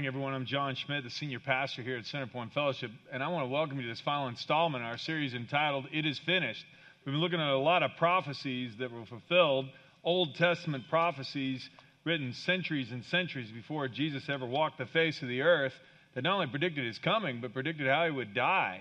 morning, everyone. I'm John Schmidt, the senior pastor here at Centerpoint Fellowship, and I want to welcome you to this final installment in our series entitled It Is Finished. We've been looking at a lot of prophecies that were fulfilled, Old Testament prophecies written centuries and centuries before Jesus ever walked the face of the earth that not only predicted his coming, but predicted how he would die.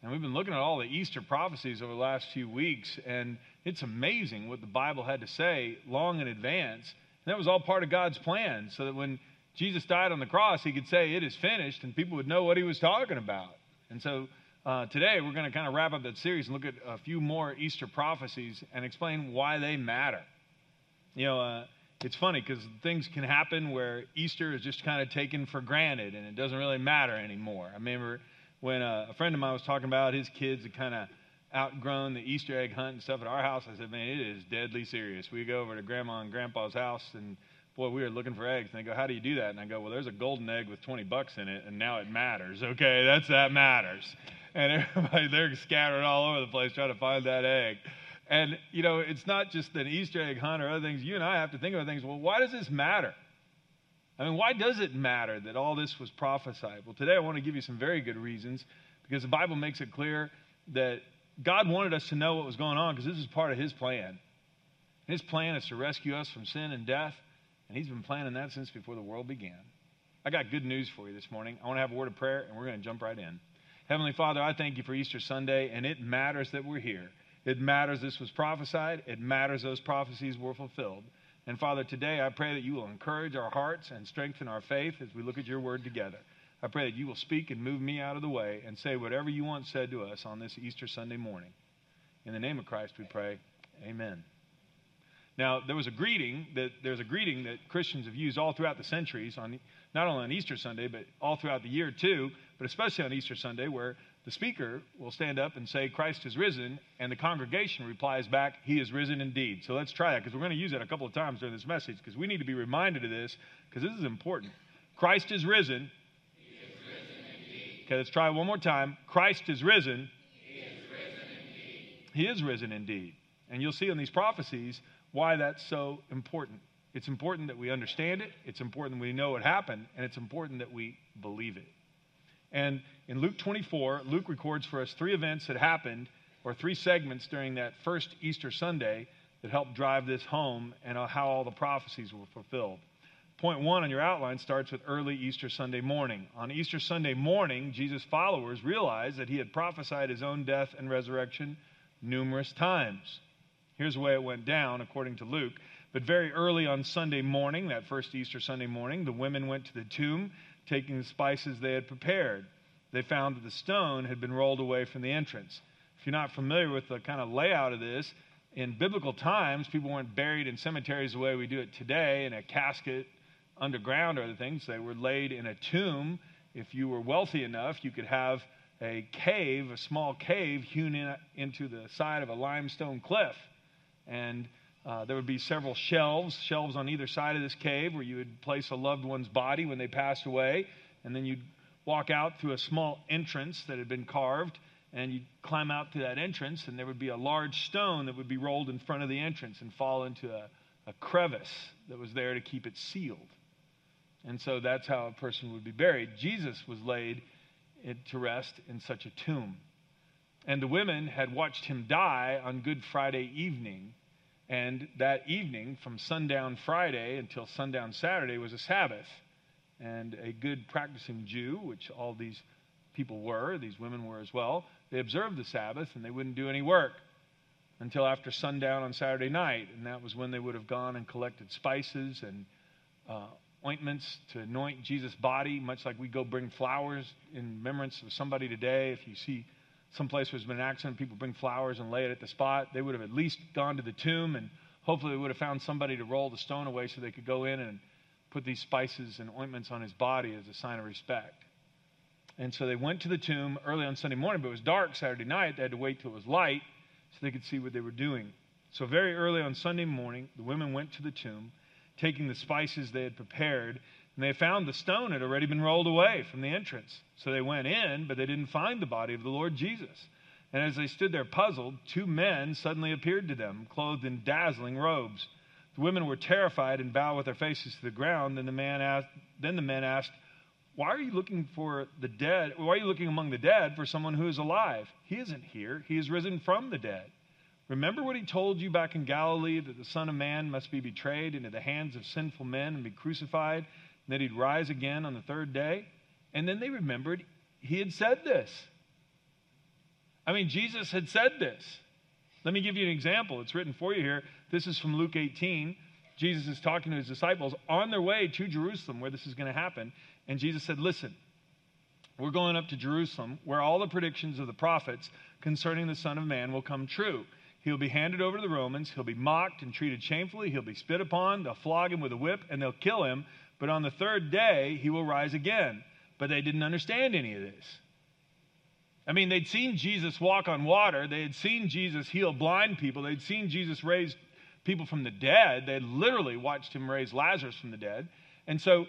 And we've been looking at all the Easter prophecies over the last few weeks, and it's amazing what the Bible had to say long in advance. And that was all part of God's plan, so that when Jesus died on the cross, he could say, It is finished, and people would know what he was talking about. And so uh, today we're going to kind of wrap up that series and look at a few more Easter prophecies and explain why they matter. You know, uh, it's funny because things can happen where Easter is just kind of taken for granted and it doesn't really matter anymore. I remember when uh, a friend of mine was talking about his kids had kind of outgrown the Easter egg hunt and stuff at our house. I said, man, it is deadly serious. We go over to grandma and grandpa's house and boy, we were looking for eggs. And they go, how do you do that? And I go, well, there's a golden egg with 20 bucks in it, and now it matters. Okay, that's that matters. And everybody, they're scattered all over the place trying to find that egg. And, you know, it's not just an Easter egg hunt or other things. You and I have to think about things. Well, why does this matter? I mean, why does it matter that all this was prophesied? Well, today I want to give you some very good reasons because the Bible makes it clear that God wanted us to know what was going on because this is part of His plan. His plan is to rescue us from sin and death and he's been planning that since before the world began. I got good news for you this morning. I want to have a word of prayer, and we're going to jump right in. Heavenly Father, I thank you for Easter Sunday, and it matters that we're here. It matters this was prophesied. It matters those prophecies were fulfilled. And Father, today I pray that you will encourage our hearts and strengthen our faith as we look at your word together. I pray that you will speak and move me out of the way and say whatever you want said to us on this Easter Sunday morning. In the name of Christ we pray. Amen. Now, there was a greeting that there's a greeting that Christians have used all throughout the centuries on not only on Easter Sunday, but all throughout the year too, but especially on Easter Sunday, where the speaker will stand up and say, Christ is risen, and the congregation replies back, He is risen indeed. So let's try that because we're going to use that a couple of times during this message because we need to be reminded of this because this is important. Christ is risen. okay, let's try one more time. Christ is risen. He is risen indeed. He is risen indeed. And you'll see in these prophecies why that's so important. It's important that we understand it, it's important that we know what happened, and it's important that we believe it. And in Luke 24, Luke records for us three events that happened, or three segments during that first Easter Sunday that helped drive this home and how all the prophecies were fulfilled. Point one on your outline starts with early Easter Sunday morning. On Easter Sunday morning, Jesus' followers realized that he had prophesied his own death and resurrection numerous times. Here's the way it went down, according to Luke. But very early on Sunday morning, that first Easter Sunday morning, the women went to the tomb, taking the spices they had prepared. They found that the stone had been rolled away from the entrance. If you're not familiar with the kind of layout of this, in biblical times, people weren't buried in cemeteries the way we do it today in a casket underground or other things. They were laid in a tomb. If you were wealthy enough, you could have a cave, a small cave, hewn in, into the side of a limestone cliff and uh, there would be several shelves, shelves on either side of this cave where you would place a loved one's body when they passed away. And then you'd walk out through a small entrance that had been carved, and you'd climb out to that entrance, and there would be a large stone that would be rolled in front of the entrance and fall into a, a crevice that was there to keep it sealed. And so that's how a person would be buried. Jesus was laid to rest in such a tomb. And the women had watched him die on Good Friday evening and that evening, from sundown Friday until sundown Saturday, was a Sabbath. And a good practicing Jew, which all these people were, these women were as well, they observed the Sabbath and they wouldn't do any work until after sundown on Saturday night. And that was when they would have gone and collected spices and uh, ointments to anoint Jesus' body, much like we go bring flowers in remembrance of somebody today. If you see someplace where there's been an accident, people bring flowers and lay it at the spot. They would have at least gone to the tomb and hopefully they would have found somebody to roll the stone away so they could go in and put these spices and ointments on his body as a sign of respect. And so they went to the tomb early on Sunday morning, but it was dark Saturday night. They had to wait till it was light so they could see what they were doing. So, very early on Sunday morning, the women went to the tomb, taking the spices they had prepared, and they found the stone had already been rolled away from the entrance. So they went in, but they didn't find the body of the Lord Jesus. And as they stood there puzzled, two men suddenly appeared to them, clothed in dazzling robes. The women were terrified and bowed with their faces to the ground. Then the man asked, then the men asked, "Why are you looking for the dead? Why are you looking among the dead for someone who is alive? He isn't here. He is risen from the dead." Remember what he told you back in Galilee that the Son of Man must be betrayed into the hands of sinful men and be crucified, that he'd rise again on the third day? And then they remembered he had said this. I mean, Jesus had said this. Let me give you an example. It's written for you here. This is from Luke 18. Jesus is talking to his disciples on their way to Jerusalem where this is going to happen. And Jesus said, Listen, we're going up to Jerusalem where all the predictions of the prophets concerning the Son of Man will come true. He'll be handed over to the Romans. He'll be mocked and treated shamefully. He'll be spit upon. They'll flog him with a whip and they'll kill him. But on the third day, he will rise again. But they didn't understand any of this. I mean, they'd seen Jesus walk on water. They had seen Jesus heal blind people. They'd seen Jesus raise people from the dead. They literally watched him raise Lazarus from the dead. And so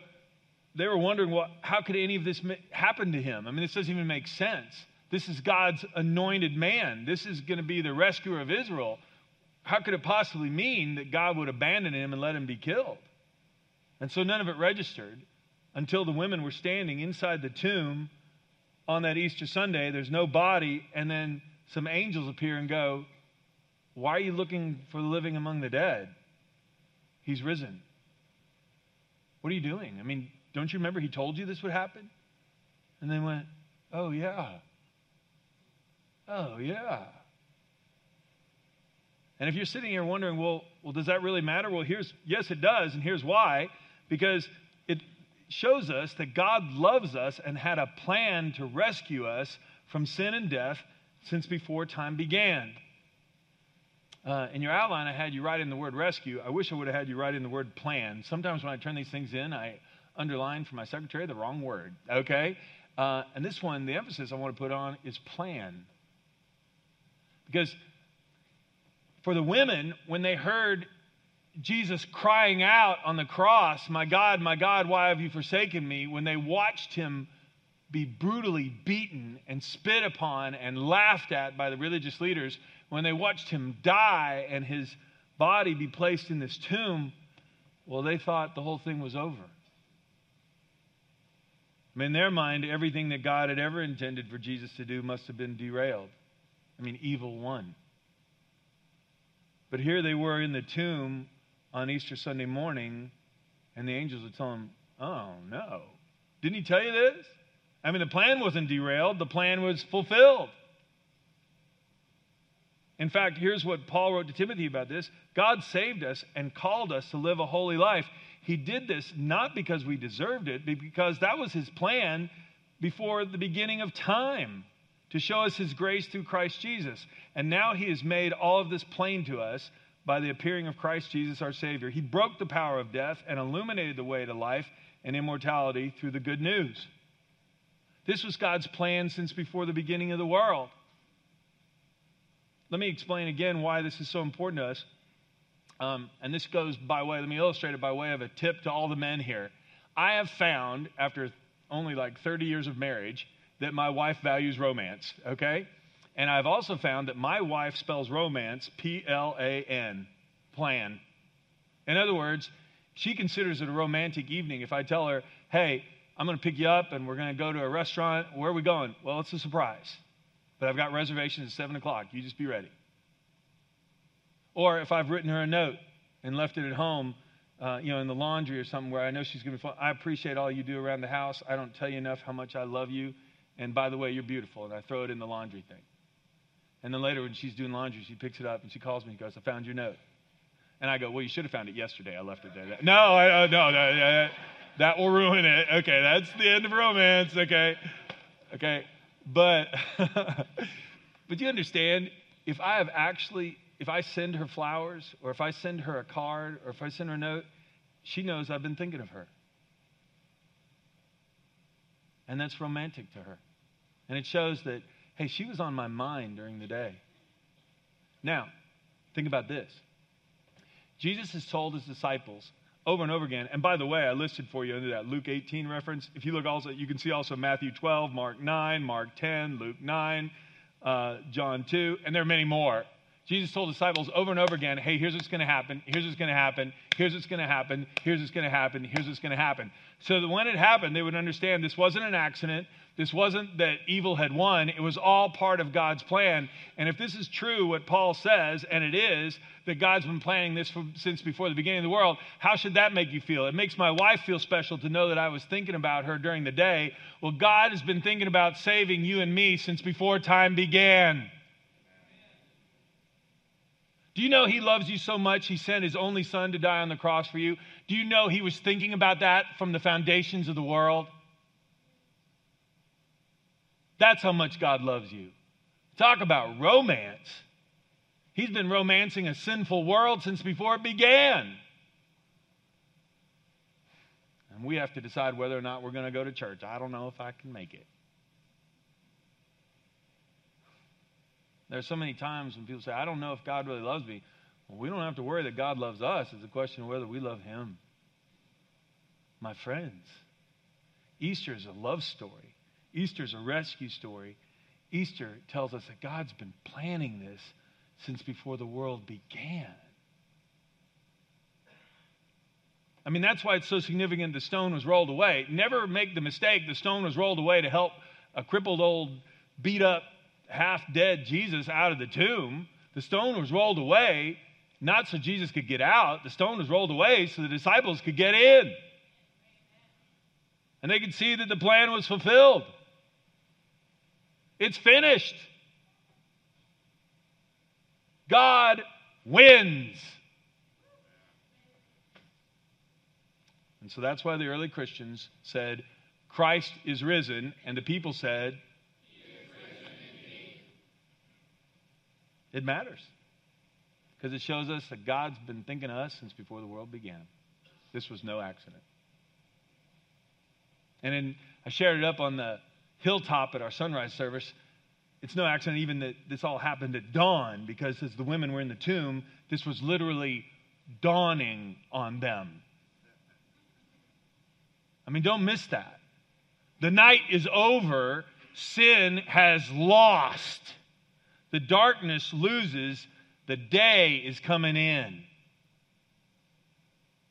they were wondering, well, how could any of this happen to him? I mean, this doesn't even make sense. This is God's anointed man. This is going to be the rescuer of Israel. How could it possibly mean that God would abandon him and let him be killed? And so none of it registered until the women were standing inside the tomb on that Easter Sunday. There's no body, and then some angels appear and go, Why are you looking for the living among the dead? He's risen. What are you doing? I mean, don't you remember he told you this would happen? And they went, Oh, yeah. Oh, yeah. And if you're sitting here wondering, well, well, does that really matter? Well, here's yes, it does, and here's why. Because it shows us that God loves us and had a plan to rescue us from sin and death since before time began. Uh, in your outline, I had you write in the word rescue. I wish I would have had you write in the word plan. Sometimes when I turn these things in, I underline for my secretary the wrong word, okay? Uh, and this one, the emphasis I want to put on is plan. Because for the women, when they heard Jesus crying out on the cross, My God, my God, why have you forsaken me? When they watched him be brutally beaten and spit upon and laughed at by the religious leaders, when they watched him die and his body be placed in this tomb, well, they thought the whole thing was over. I mean, in their mind, everything that God had ever intended for Jesus to do must have been derailed. I mean, evil won. But here they were in the tomb on Easter Sunday morning, and the angels would tell him, Oh, no. Didn't he tell you this? I mean, the plan wasn't derailed, the plan was fulfilled. In fact, here's what Paul wrote to Timothy about this God saved us and called us to live a holy life. He did this not because we deserved it, but because that was his plan before the beginning of time to show us his grace through Christ Jesus. And now he has made all of this plain to us by the appearing of Christ Jesus our Savior. He broke the power of death and illuminated the way to life and immortality through the good news. This was God's plan since before the beginning of the world. Let me explain again why this is so important to us. Um, and this goes by way, let me illustrate it by way of a tip to all the men here. I have found, after only like 30 years of marriage, that my wife values romance, okay? And I've also found that my wife spells romance P L A N, plan. In other words, she considers it a romantic evening if I tell her, hey, I'm going to pick you up and we're going to go to a restaurant. Where are we going? Well, it's a surprise. But I've got reservations at 7 o'clock. You just be ready. Or if I've written her a note and left it at home, uh, you know, in the laundry or something where I know she's going to be fun. I appreciate all you do around the house. I don't tell you enough how much I love you. And by the way, you're beautiful. And I throw it in the laundry thing. And then later, when she's doing laundry, she picks it up and she calls me and goes, I found your note. And I go, Well, you should have found it yesterday. I left it there. No, I, uh, no, no, that, that will ruin it. Okay, that's the end of romance. Okay, okay. But, but you understand, if I have actually, if I send her flowers or if I send her a card or if I send her a note, she knows I've been thinking of her. And that's romantic to her. And it shows that, hey, she was on my mind during the day. Now, think about this. Jesus has told his disciples over and over again, and by the way, I listed for you under that Luke 18 reference. If you look also, you can see also Matthew 12, Mark 9, Mark 10, Luke 9, uh, John 2, and there are many more. Jesus told disciples over and over again, hey, here's what's going to happen, here's what's going to happen, here's what's going to happen, here's what's going to happen, here's what's going to happen. So that when it happened, they would understand this wasn't an accident. This wasn't that evil had won. It was all part of God's plan. And if this is true, what Paul says, and it is, that God's been planning this from, since before the beginning of the world, how should that make you feel? It makes my wife feel special to know that I was thinking about her during the day. Well, God has been thinking about saving you and me since before time began. Do you know He loves you so much, He sent His only Son to die on the cross for you? Do you know He was thinking about that from the foundations of the world? That's how much God loves you. Talk about romance. He's been romancing a sinful world since before it began. And we have to decide whether or not we're going to go to church. I don't know if I can make it. There's so many times when people say, I don't know if God really loves me. Well, we don't have to worry that God loves us. It's a question of whether we love Him. My friends, Easter is a love story, Easter is a rescue story. Easter tells us that God's been planning this since before the world began. I mean, that's why it's so significant the stone was rolled away. Never make the mistake the stone was rolled away to help a crippled old, beat up half dead Jesus out of the tomb. The stone was rolled away not so Jesus could get out, the stone was rolled away so the disciples could get in. And they could see that the plan was fulfilled. It's finished. God wins. And so that's why the early Christians said, Christ is risen. And the people said, It matters because it shows us that God's been thinking of us since before the world began. This was no accident. And then I shared it up on the hilltop at our sunrise service. It's no accident even that this all happened at dawn because as the women were in the tomb, this was literally dawning on them. I mean, don't miss that. The night is over, sin has lost. The darkness loses, the day is coming in.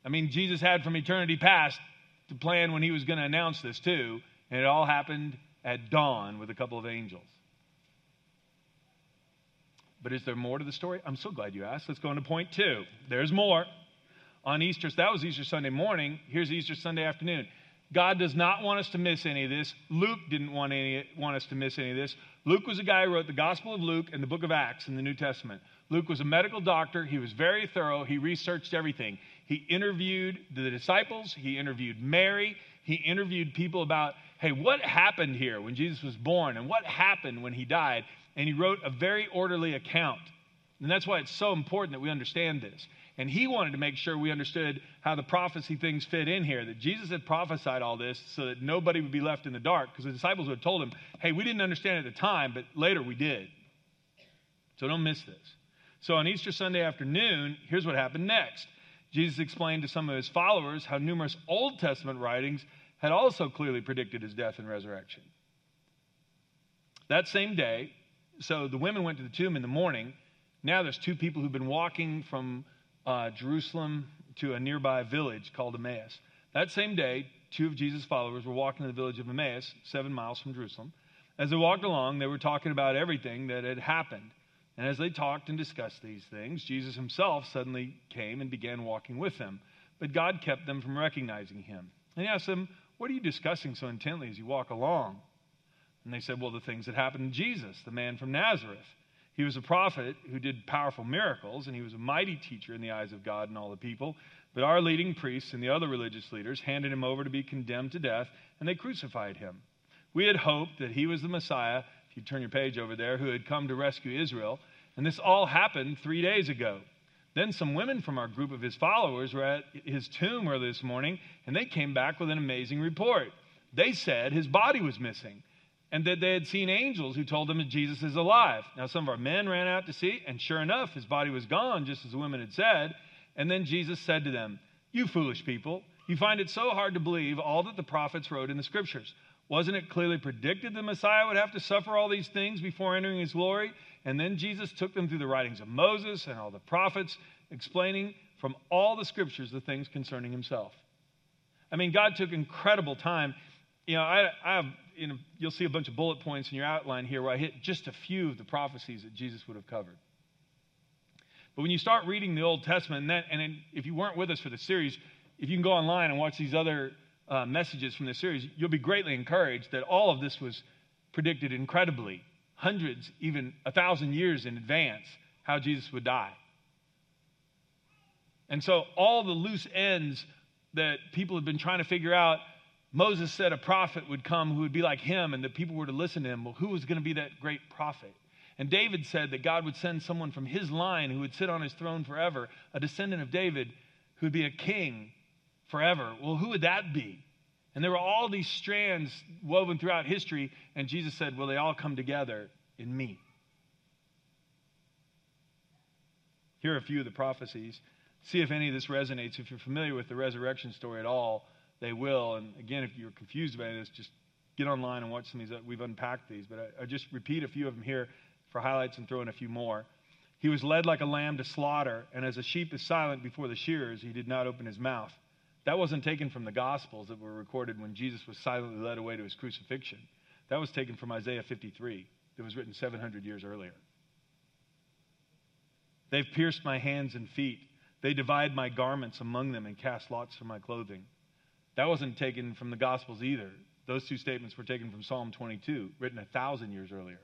I mean, Jesus had from eternity past to plan when he was going to announce this too, and it all happened at dawn with a couple of angels. But is there more to the story? I'm so glad you asked. Let's go into point two. There's more. On Easter, so that was Easter Sunday morning. Here's Easter Sunday afternoon. God does not want us to miss any of this. Luke didn't want, any, want us to miss any of this. Luke was a guy who wrote the Gospel of Luke and the book of Acts in the New Testament. Luke was a medical doctor. He was very thorough. He researched everything. He interviewed the disciples, he interviewed Mary, he interviewed people about, hey, what happened here when Jesus was born and what happened when he died? And he wrote a very orderly account. And that's why it's so important that we understand this. And he wanted to make sure we understood how the prophecy things fit in here, that Jesus had prophesied all this so that nobody would be left in the dark, because the disciples would have told him, hey, we didn't understand at the time, but later we did. So don't miss this. So on Easter Sunday afternoon, here's what happened next. Jesus explained to some of his followers how numerous Old Testament writings had also clearly predicted his death and resurrection. That same day, so the women went to the tomb in the morning. Now there's two people who've been walking from uh, Jerusalem to a nearby village called Emmaus. That same day, two of Jesus' followers were walking to the village of Emmaus, seven miles from Jerusalem. As they walked along, they were talking about everything that had happened. And as they talked and discussed these things, Jesus himself suddenly came and began walking with them. But God kept them from recognizing him. And he asked them, What are you discussing so intently as you walk along? And they said, Well, the things that happened to Jesus, the man from Nazareth. He was a prophet who did powerful miracles, and he was a mighty teacher in the eyes of God and all the people. But our leading priests and the other religious leaders handed him over to be condemned to death, and they crucified him. We had hoped that he was the Messiah, if you turn your page over there, who had come to rescue Israel. And this all happened three days ago. Then some women from our group of his followers were at his tomb early this morning, and they came back with an amazing report. They said his body was missing and that they had seen angels who told them that Jesus is alive. Now, some of our men ran out to see, and sure enough, his body was gone, just as the women had said. And then Jesus said to them, You foolish people, you find it so hard to believe all that the prophets wrote in the scriptures. Wasn't it clearly predicted the Messiah would have to suffer all these things before entering his glory? And then Jesus took them through the writings of Moses and all the prophets, explaining from all the scriptures the things concerning himself. I mean, God took incredible time. You know, I, I have, you know, you'll see a bunch of bullet points in your outline here where I hit just a few of the prophecies that Jesus would have covered. But when you start reading the Old Testament, and, that, and if you weren't with us for the series, if you can go online and watch these other uh, messages from this series, you'll be greatly encouraged that all of this was predicted incredibly, hundreds, even a thousand years in advance, how Jesus would die. And so all the loose ends that people have been trying to figure out, Moses said a prophet would come who would be like him, and that people were to listen to him. Well, who was going to be that great prophet? And David said that God would send someone from his line who would sit on his throne forever, a descendant of David who would be a king forever. Well, who would that be? And there were all these strands woven throughout history, and Jesus said, Well, they all come together in me. Here are a few of the prophecies. See if any of this resonates. If you're familiar with the resurrection story at all, they will. And again, if you're confused about this, just get online and watch some of these. We've unpacked these, but I, I just repeat a few of them here for highlights and throw in a few more. He was led like a lamb to slaughter, and as a sheep is silent before the shearers, he did not open his mouth. That wasn't taken from the Gospels that were recorded when Jesus was silently led away to his crucifixion. That was taken from Isaiah 53, that was written 700 years earlier. They've pierced my hands and feet. They divide my garments among them and cast lots for my clothing. That wasn't taken from the Gospels either. Those two statements were taken from Psalm 22, written a thousand years earlier.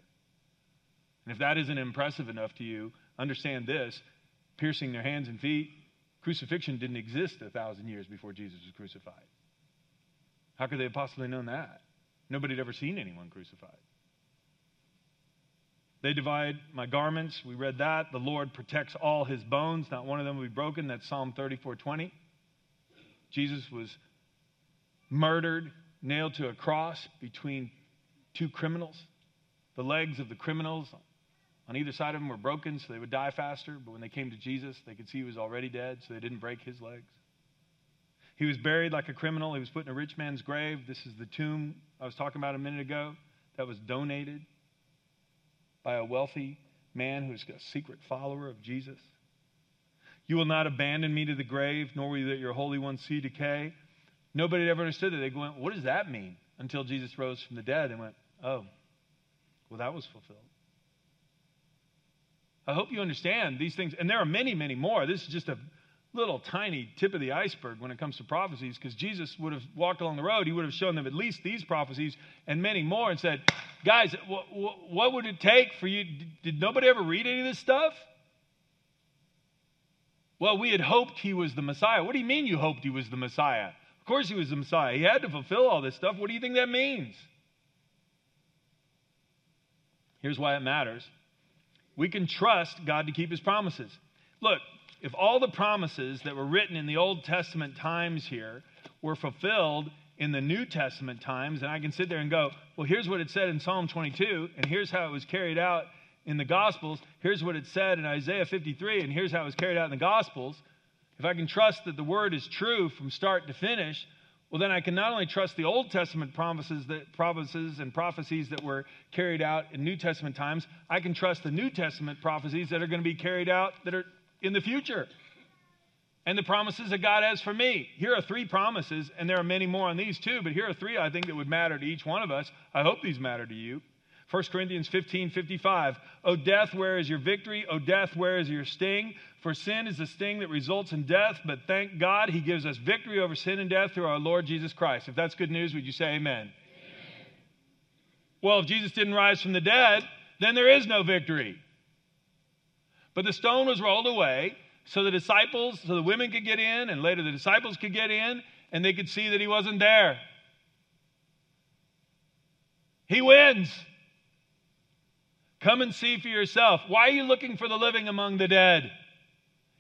And if that isn't impressive enough to you, understand this piercing their hands and feet, crucifixion didn't exist a thousand years before Jesus was crucified. How could they have possibly known that? Nobody had ever seen anyone crucified. They divide my garments. We read that. The Lord protects all his bones. Not one of them will be broken. That's Psalm 34:20. Jesus was murdered, nailed to a cross between two criminals. The legs of the criminals on either side of him were broken, so they would die faster. But when they came to Jesus, they could see he was already dead, so they didn't break his legs. He was buried like a criminal. He was put in a rich man's grave. This is the tomb I was talking about a minute ago that was donated by a wealthy man who's a secret follower of Jesus. You will not abandon me to the grave, nor will you let your Holy One see decay. Nobody had ever understood that. They went, What does that mean? Until Jesus rose from the dead and went, Oh, well, that was fulfilled. I hope you understand these things. And there are many, many more. This is just a little tiny tip of the iceberg when it comes to prophecies because Jesus would have walked along the road. He would have shown them at least these prophecies and many more and said, Guys, what, what would it take for you? Did nobody ever read any of this stuff? Well, we had hoped he was the Messiah. What do you mean you hoped he was the Messiah? Of course he was the Messiah. He had to fulfill all this stuff. What do you think that means? Here's why it matters we can trust God to keep his promises. Look, if all the promises that were written in the Old Testament times here were fulfilled in the New Testament times, and I can sit there and go, well, here's what it said in Psalm 22, and here's how it was carried out in the Gospels, here's what it said in Isaiah 53, and here's how it was carried out in the Gospels. If I can trust that the word is true from start to finish, well, then I can not only trust the Old Testament promises, that, promises and prophecies that were carried out in New Testament times, I can trust the New Testament prophecies that are going to be carried out that are in the future. And the promises that God has for me. Here are three promises, and there are many more on these too, but here are three I think that would matter to each one of us. I hope these matter to you. 1 Corinthians 15 55. O death, where is your victory? O death, where is your sting? For sin is the sting that results in death, but thank God he gives us victory over sin and death through our Lord Jesus Christ. If that's good news, would you say amen? amen? Well, if Jesus didn't rise from the dead, then there is no victory. But the stone was rolled away so the disciples, so the women could get in, and later the disciples could get in, and they could see that he wasn't there. He wins. Come and see for yourself. Why are you looking for the living among the dead?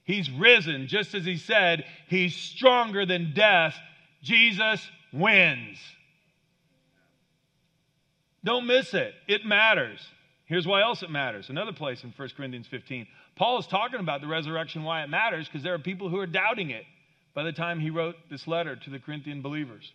He's risen, just as he said, he's stronger than death. Jesus wins. Don't miss it. It matters. Here's why else it matters. Another place in 1 Corinthians 15. Paul is talking about the resurrection, why it matters, because there are people who are doubting it. by the time he wrote this letter to the Corinthian believers.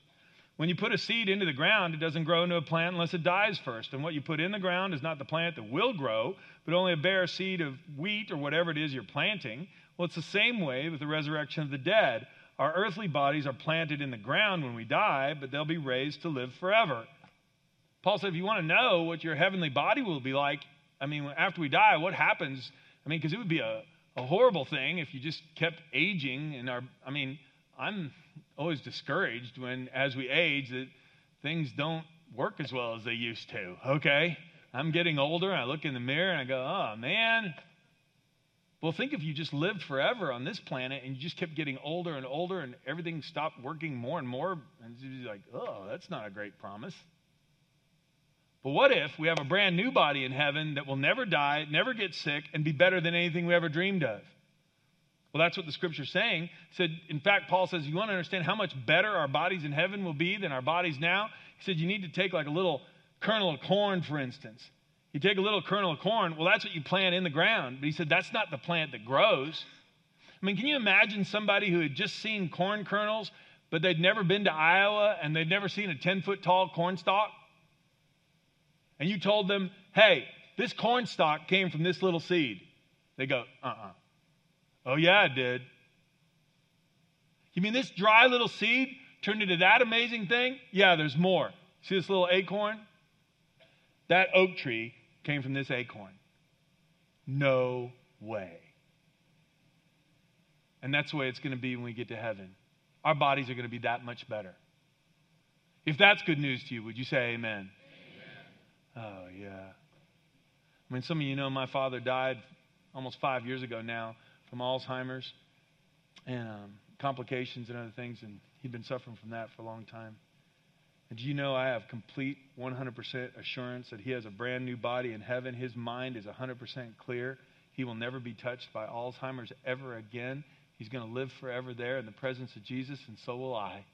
When you put a seed into the ground, it doesn't grow into a plant unless it dies first. And what you put in the ground is not the plant that will grow, but only a bare seed of wheat or whatever it is you're planting. Well, it's the same way with the resurrection of the dead. Our earthly bodies are planted in the ground when we die, but they'll be raised to live forever. Paul said, if you want to know what your heavenly body will be like, I mean, after we die, what happens? I mean, because it would be a, a horrible thing if you just kept aging in our, I mean, I'm always discouraged when, as we age, that things don't work as well as they used to. Okay? I'm getting older, and I look in the mirror and I go, oh, man. Well, think if you just lived forever on this planet and you just kept getting older and older and everything stopped working more and more. And you're like, oh, that's not a great promise. But what if we have a brand new body in heaven that will never die, never get sick, and be better than anything we ever dreamed of? Well, that's what the scripture's saying. It said, in fact, Paul says, you want to understand how much better our bodies in heaven will be than our bodies now? He said, you need to take like a little kernel of corn, for instance. You take a little kernel of corn, well, that's what you plant in the ground. But he said, that's not the plant that grows. I mean, can you imagine somebody who had just seen corn kernels, but they'd never been to Iowa and they'd never seen a 10 foot tall corn stalk? And you told them, hey, this corn stalk came from this little seed. They go, uh uh-uh. uh Oh, yeah, it did. You mean this dry little seed turned into that amazing thing? Yeah, there's more. See this little acorn? That oak tree came from this acorn. No way. And that's the way it's going to be when we get to heaven. Our bodies are going to be that much better. If that's good news to you, would you say amen? amen? Oh, yeah. I mean, some of you know my father died almost five years ago now from Alzheimer's and um, complications and other things, and he'd been suffering from that for a long time. And do you know I have complete 100% assurance that he has a brand new body in heaven? His mind is 100% clear. He will never be touched by Alzheimer's ever again. He's going to live forever there in the presence of Jesus, and so will I.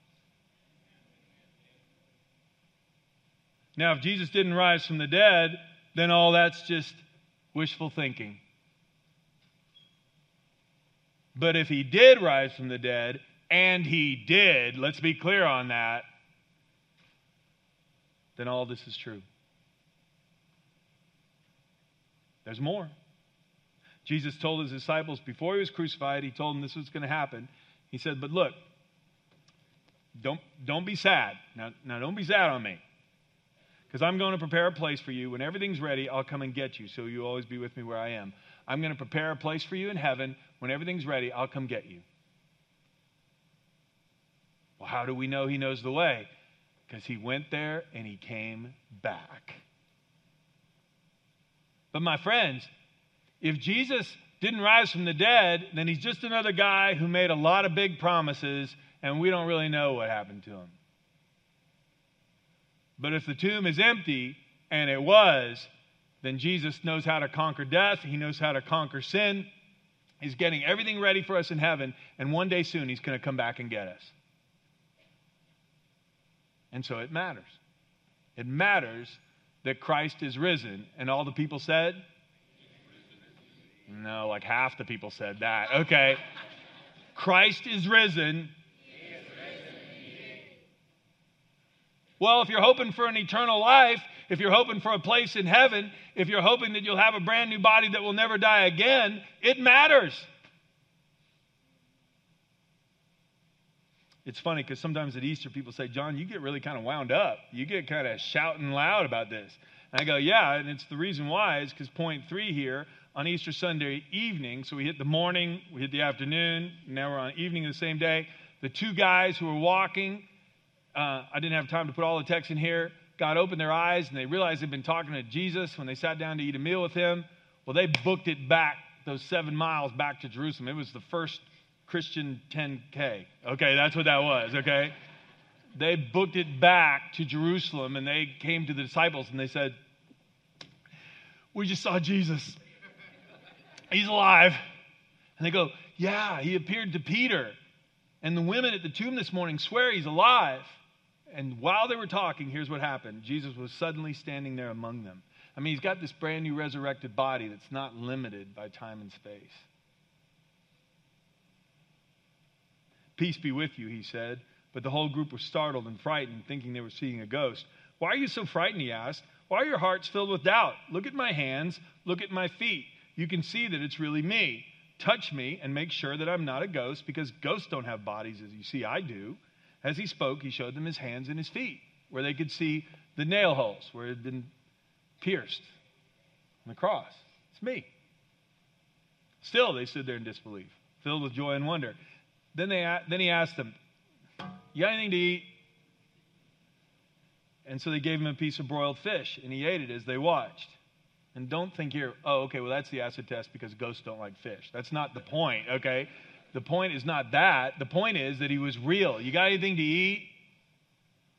Now, if Jesus didn't rise from the dead, then all that's just wishful thinking. But if he did rise from the dead, and he did, let's be clear on that, then all this is true. There's more. Jesus told his disciples before he was crucified, he told them this was going to happen. He said, But look, don't, don't be sad. Now, now, don't be sad on me. Because I'm going to prepare a place for you. When everything's ready, I'll come and get you, so you'll always be with me where I am. I'm going to prepare a place for you in heaven. When everything's ready, I'll come get you. Well, how do we know he knows the way? Because he went there and he came back. But my friends, if Jesus didn't rise from the dead, then he's just another guy who made a lot of big promises and we don't really know what happened to him. But if the tomb is empty, and it was, then Jesus knows how to conquer death, he knows how to conquer sin. He's getting everything ready for us in heaven, and one day soon he's going to come back and get us. And so it matters. It matters that Christ is risen. And all the people said? No, like half the people said that. Okay. Christ is risen. Well, if you're hoping for an eternal life, if you're hoping for a place in heaven, if you're hoping that you'll have a brand new body that will never die again, it matters. It's funny because sometimes at Easter people say, John, you get really kind of wound up. You get kind of shouting loud about this. And I go, yeah, and it's the reason why is because point three here on Easter Sunday evening, so we hit the morning, we hit the afternoon, now we're on evening of the same day. The two guys who were walking, uh, I didn't have time to put all the text in here. God opened their eyes and they realized they'd been talking to Jesus when they sat down to eat a meal with him. Well, they booked it back, those seven miles back to Jerusalem. It was the first Christian 10K. Okay, that's what that was, okay? They booked it back to Jerusalem and they came to the disciples and they said, We just saw Jesus. He's alive. And they go, Yeah, he appeared to Peter. And the women at the tomb this morning swear he's alive. And while they were talking, here's what happened Jesus was suddenly standing there among them. I mean, he's got this brand new resurrected body that's not limited by time and space. Peace be with you, he said. But the whole group was startled and frightened, thinking they were seeing a ghost. Why are you so frightened? He asked. Why are your hearts filled with doubt? Look at my hands, look at my feet. You can see that it's really me. Touch me and make sure that I'm not a ghost, because ghosts don't have bodies as you see I do. As he spoke, he showed them his hands and his feet, where they could see the nail holes where it had been pierced on the cross. It's me. Still, they stood there in disbelief, filled with joy and wonder. Then, they, then he asked them, You got anything to eat? And so they gave him a piece of broiled fish, and he ate it as they watched. And don't think here, oh, okay, well, that's the acid test because ghosts don't like fish. That's not the point, okay? The point is not that. The point is that he was real. You got anything to eat?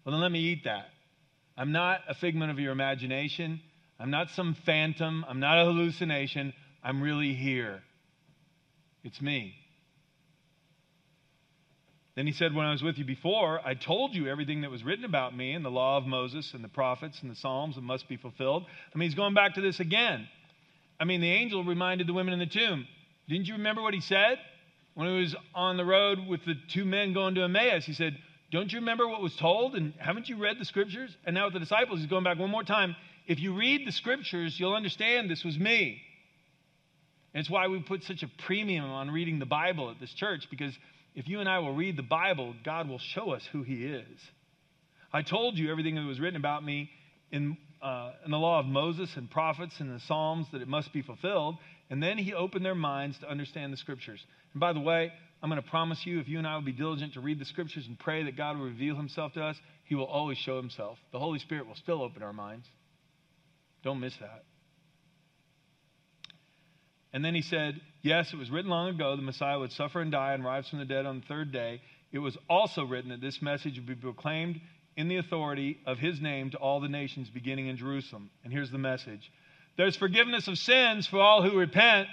Well, then let me eat that. I'm not a figment of your imagination. I'm not some phantom. I'm not a hallucination. I'm really here. It's me. Then he said, When I was with you before, I told you everything that was written about me in the law of Moses and the prophets and the Psalms that must be fulfilled. I mean, he's going back to this again. I mean, the angel reminded the women in the tomb. Didn't you remember what he said? When he was on the road with the two men going to Emmaus, he said, Don't you remember what was told? And haven't you read the scriptures? And now with the disciples, he's going back one more time. If you read the scriptures, you'll understand this was me. And it's why we put such a premium on reading the Bible at this church, because if you and I will read the Bible, God will show us who He is. I told you everything that was written about me in, uh, in the law of Moses and prophets and the Psalms that it must be fulfilled. And then He opened their minds to understand the Scriptures. And by the way, I'm going to promise you, if you and I will be diligent to read the Scriptures and pray that God will reveal Himself to us, He will always show Himself. The Holy Spirit will still open our minds. Don't miss that. And then he said, Yes, it was written long ago the Messiah would suffer and die and rise from the dead on the third day. It was also written that this message would be proclaimed in the authority of his name to all the nations beginning in Jerusalem. And here's the message There's forgiveness of sins for all who repent.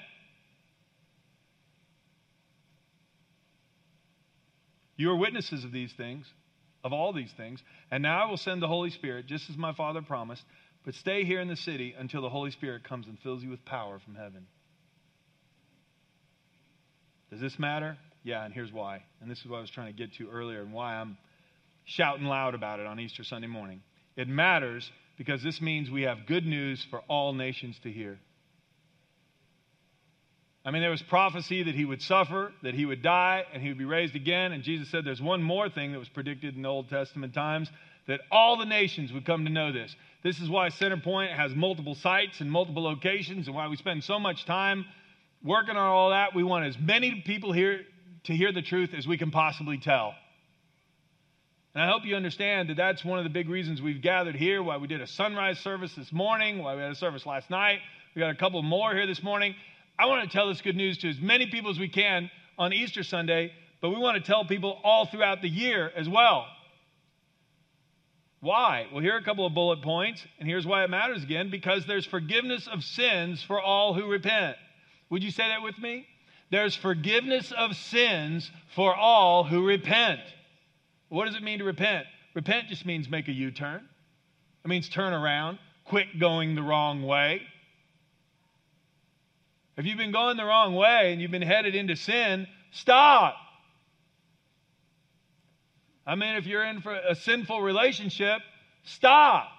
You are witnesses of these things, of all these things. And now I will send the Holy Spirit, just as my Father promised. But stay here in the city until the Holy Spirit comes and fills you with power from heaven. Does this matter? Yeah, and here's why. And this is what I was trying to get to earlier and why I'm shouting loud about it on Easter Sunday morning. It matters because this means we have good news for all nations to hear. I mean, there was prophecy that he would suffer, that he would die, and he would be raised again. And Jesus said there's one more thing that was predicted in the Old Testament times that all the nations would come to know this. This is why Centerpoint has multiple sites and multiple locations, and why we spend so much time working on all that. We want as many people here to hear the truth as we can possibly tell. And I hope you understand that that's one of the big reasons we've gathered here, why we did a sunrise service this morning, why we had a service last night. We got a couple more here this morning. I want to tell this good news to as many people as we can on Easter Sunday, but we want to tell people all throughout the year as well. Why? Well, here are a couple of bullet points, and here's why it matters again because there's forgiveness of sins for all who repent. Would you say that with me? There's forgiveness of sins for all who repent. What does it mean to repent? Repent just means make a U turn, it means turn around, quit going the wrong way. If you've been going the wrong way and you've been headed into sin, stop. I mean, if you're in for a sinful relationship, stop.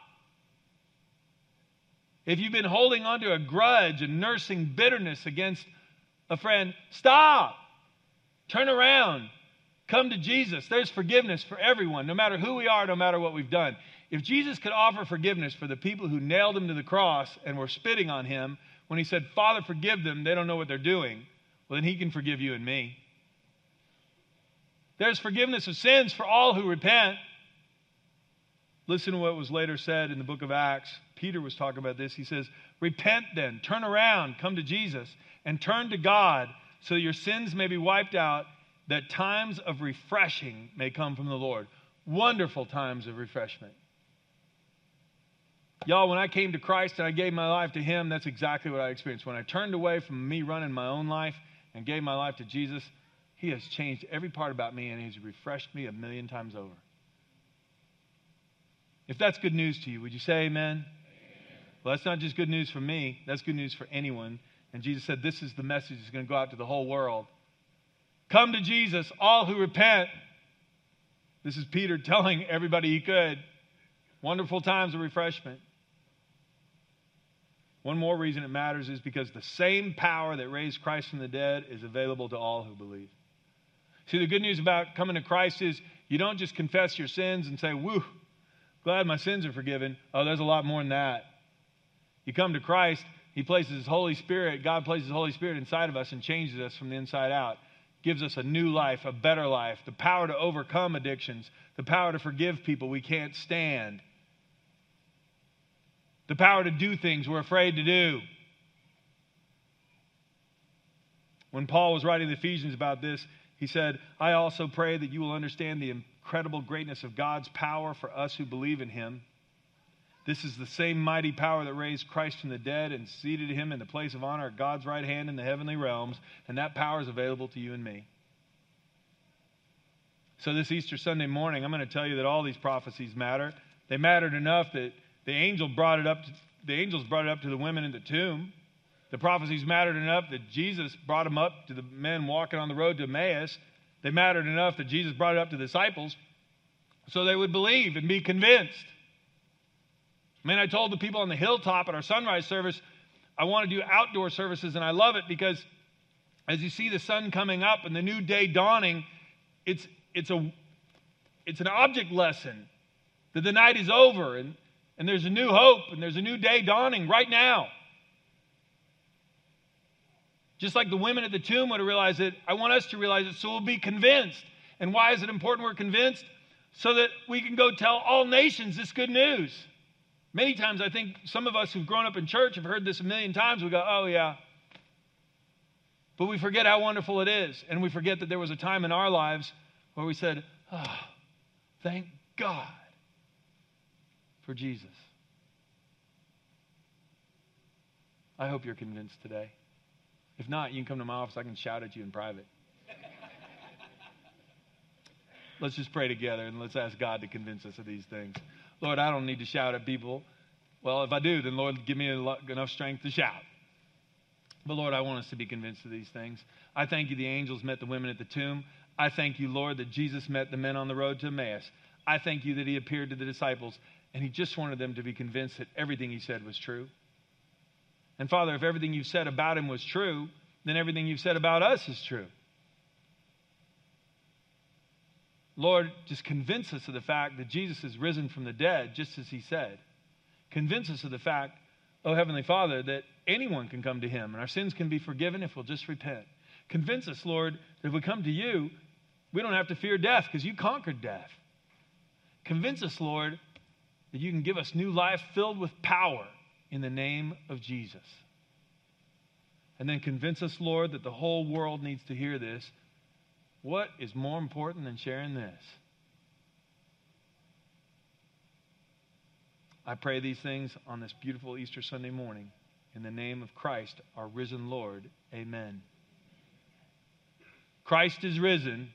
If you've been holding on to a grudge and nursing bitterness against a friend, stop. Turn around. Come to Jesus. There's forgiveness for everyone, no matter who we are, no matter what we've done. If Jesus could offer forgiveness for the people who nailed him to the cross and were spitting on him when he said, Father, forgive them, they don't know what they're doing, well, then he can forgive you and me. There's forgiveness of sins for all who repent. Listen to what was later said in the book of Acts. Peter was talking about this. He says, Repent then, turn around, come to Jesus, and turn to God so your sins may be wiped out, that times of refreshing may come from the Lord. Wonderful times of refreshment. Y'all, when I came to Christ and I gave my life to Him, that's exactly what I experienced. When I turned away from me running my own life and gave my life to Jesus, He has changed every part about me and He's refreshed me a million times over. If that's good news to you, would you say amen? Well, that's not just good news for me, that's good news for anyone. And Jesus said, This is the message that's going to go out to the whole world. Come to Jesus, all who repent. This is Peter telling everybody he could. Wonderful times of refreshment. One more reason it matters is because the same power that raised Christ from the dead is available to all who believe. See, the good news about coming to Christ is you don't just confess your sins and say, Woo, glad my sins are forgiven. Oh, there's a lot more than that. You come to Christ, He places His Holy Spirit, God places His Holy Spirit inside of us and changes us from the inside out. Gives us a new life, a better life, the power to overcome addictions, the power to forgive people we can't stand, the power to do things we're afraid to do. When Paul was writing the Ephesians about this, he said, I also pray that you will understand the incredible greatness of God's power for us who believe in him. This is the same mighty power that raised Christ from the dead and seated him in the place of honor at God's right hand in the heavenly realms, and that power is available to you and me. So, this Easter Sunday morning, I'm going to tell you that all these prophecies matter. They mattered enough that the angel brought it up to, the angels brought it up to the women in the tomb. The prophecies mattered enough that Jesus brought them up to the men walking on the road to Emmaus. They mattered enough that Jesus brought it up to the disciples so they would believe and be convinced. Man, I told the people on the hilltop at our sunrise service, I want to do outdoor services, and I love it because as you see the sun coming up and the new day dawning, it's, it's, a, it's an object lesson that the night is over and, and there's a new hope and there's a new day dawning right now. Just like the women at the tomb would have realized it, I want us to realize it so we'll be convinced. And why is it important we're convinced? So that we can go tell all nations this good news. Many times, I think some of us who've grown up in church have heard this a million times. We go, oh, yeah. But we forget how wonderful it is. And we forget that there was a time in our lives where we said, oh, thank God for Jesus. I hope you're convinced today. If not, you can come to my office. I can shout at you in private. let's just pray together and let's ask God to convince us of these things. Lord, I don't need to shout at people. Well, if I do, then Lord, give me enough strength to shout. But Lord, I want us to be convinced of these things. I thank you the angels met the women at the tomb. I thank you, Lord, that Jesus met the men on the road to Emmaus. I thank you that he appeared to the disciples and he just wanted them to be convinced that everything he said was true. And Father, if everything you've said about him was true, then everything you've said about us is true. Lord, just convince us of the fact that Jesus is risen from the dead, just as he said. Convince us of the fact, oh Heavenly Father, that anyone can come to him and our sins can be forgiven if we'll just repent. Convince us, Lord, that if we come to you, we don't have to fear death because you conquered death. Convince us, Lord, that you can give us new life filled with power in the name of Jesus. And then convince us, Lord, that the whole world needs to hear this. What is more important than sharing this? I pray these things on this beautiful Easter Sunday morning. In the name of Christ, our risen Lord. Amen. Christ is risen.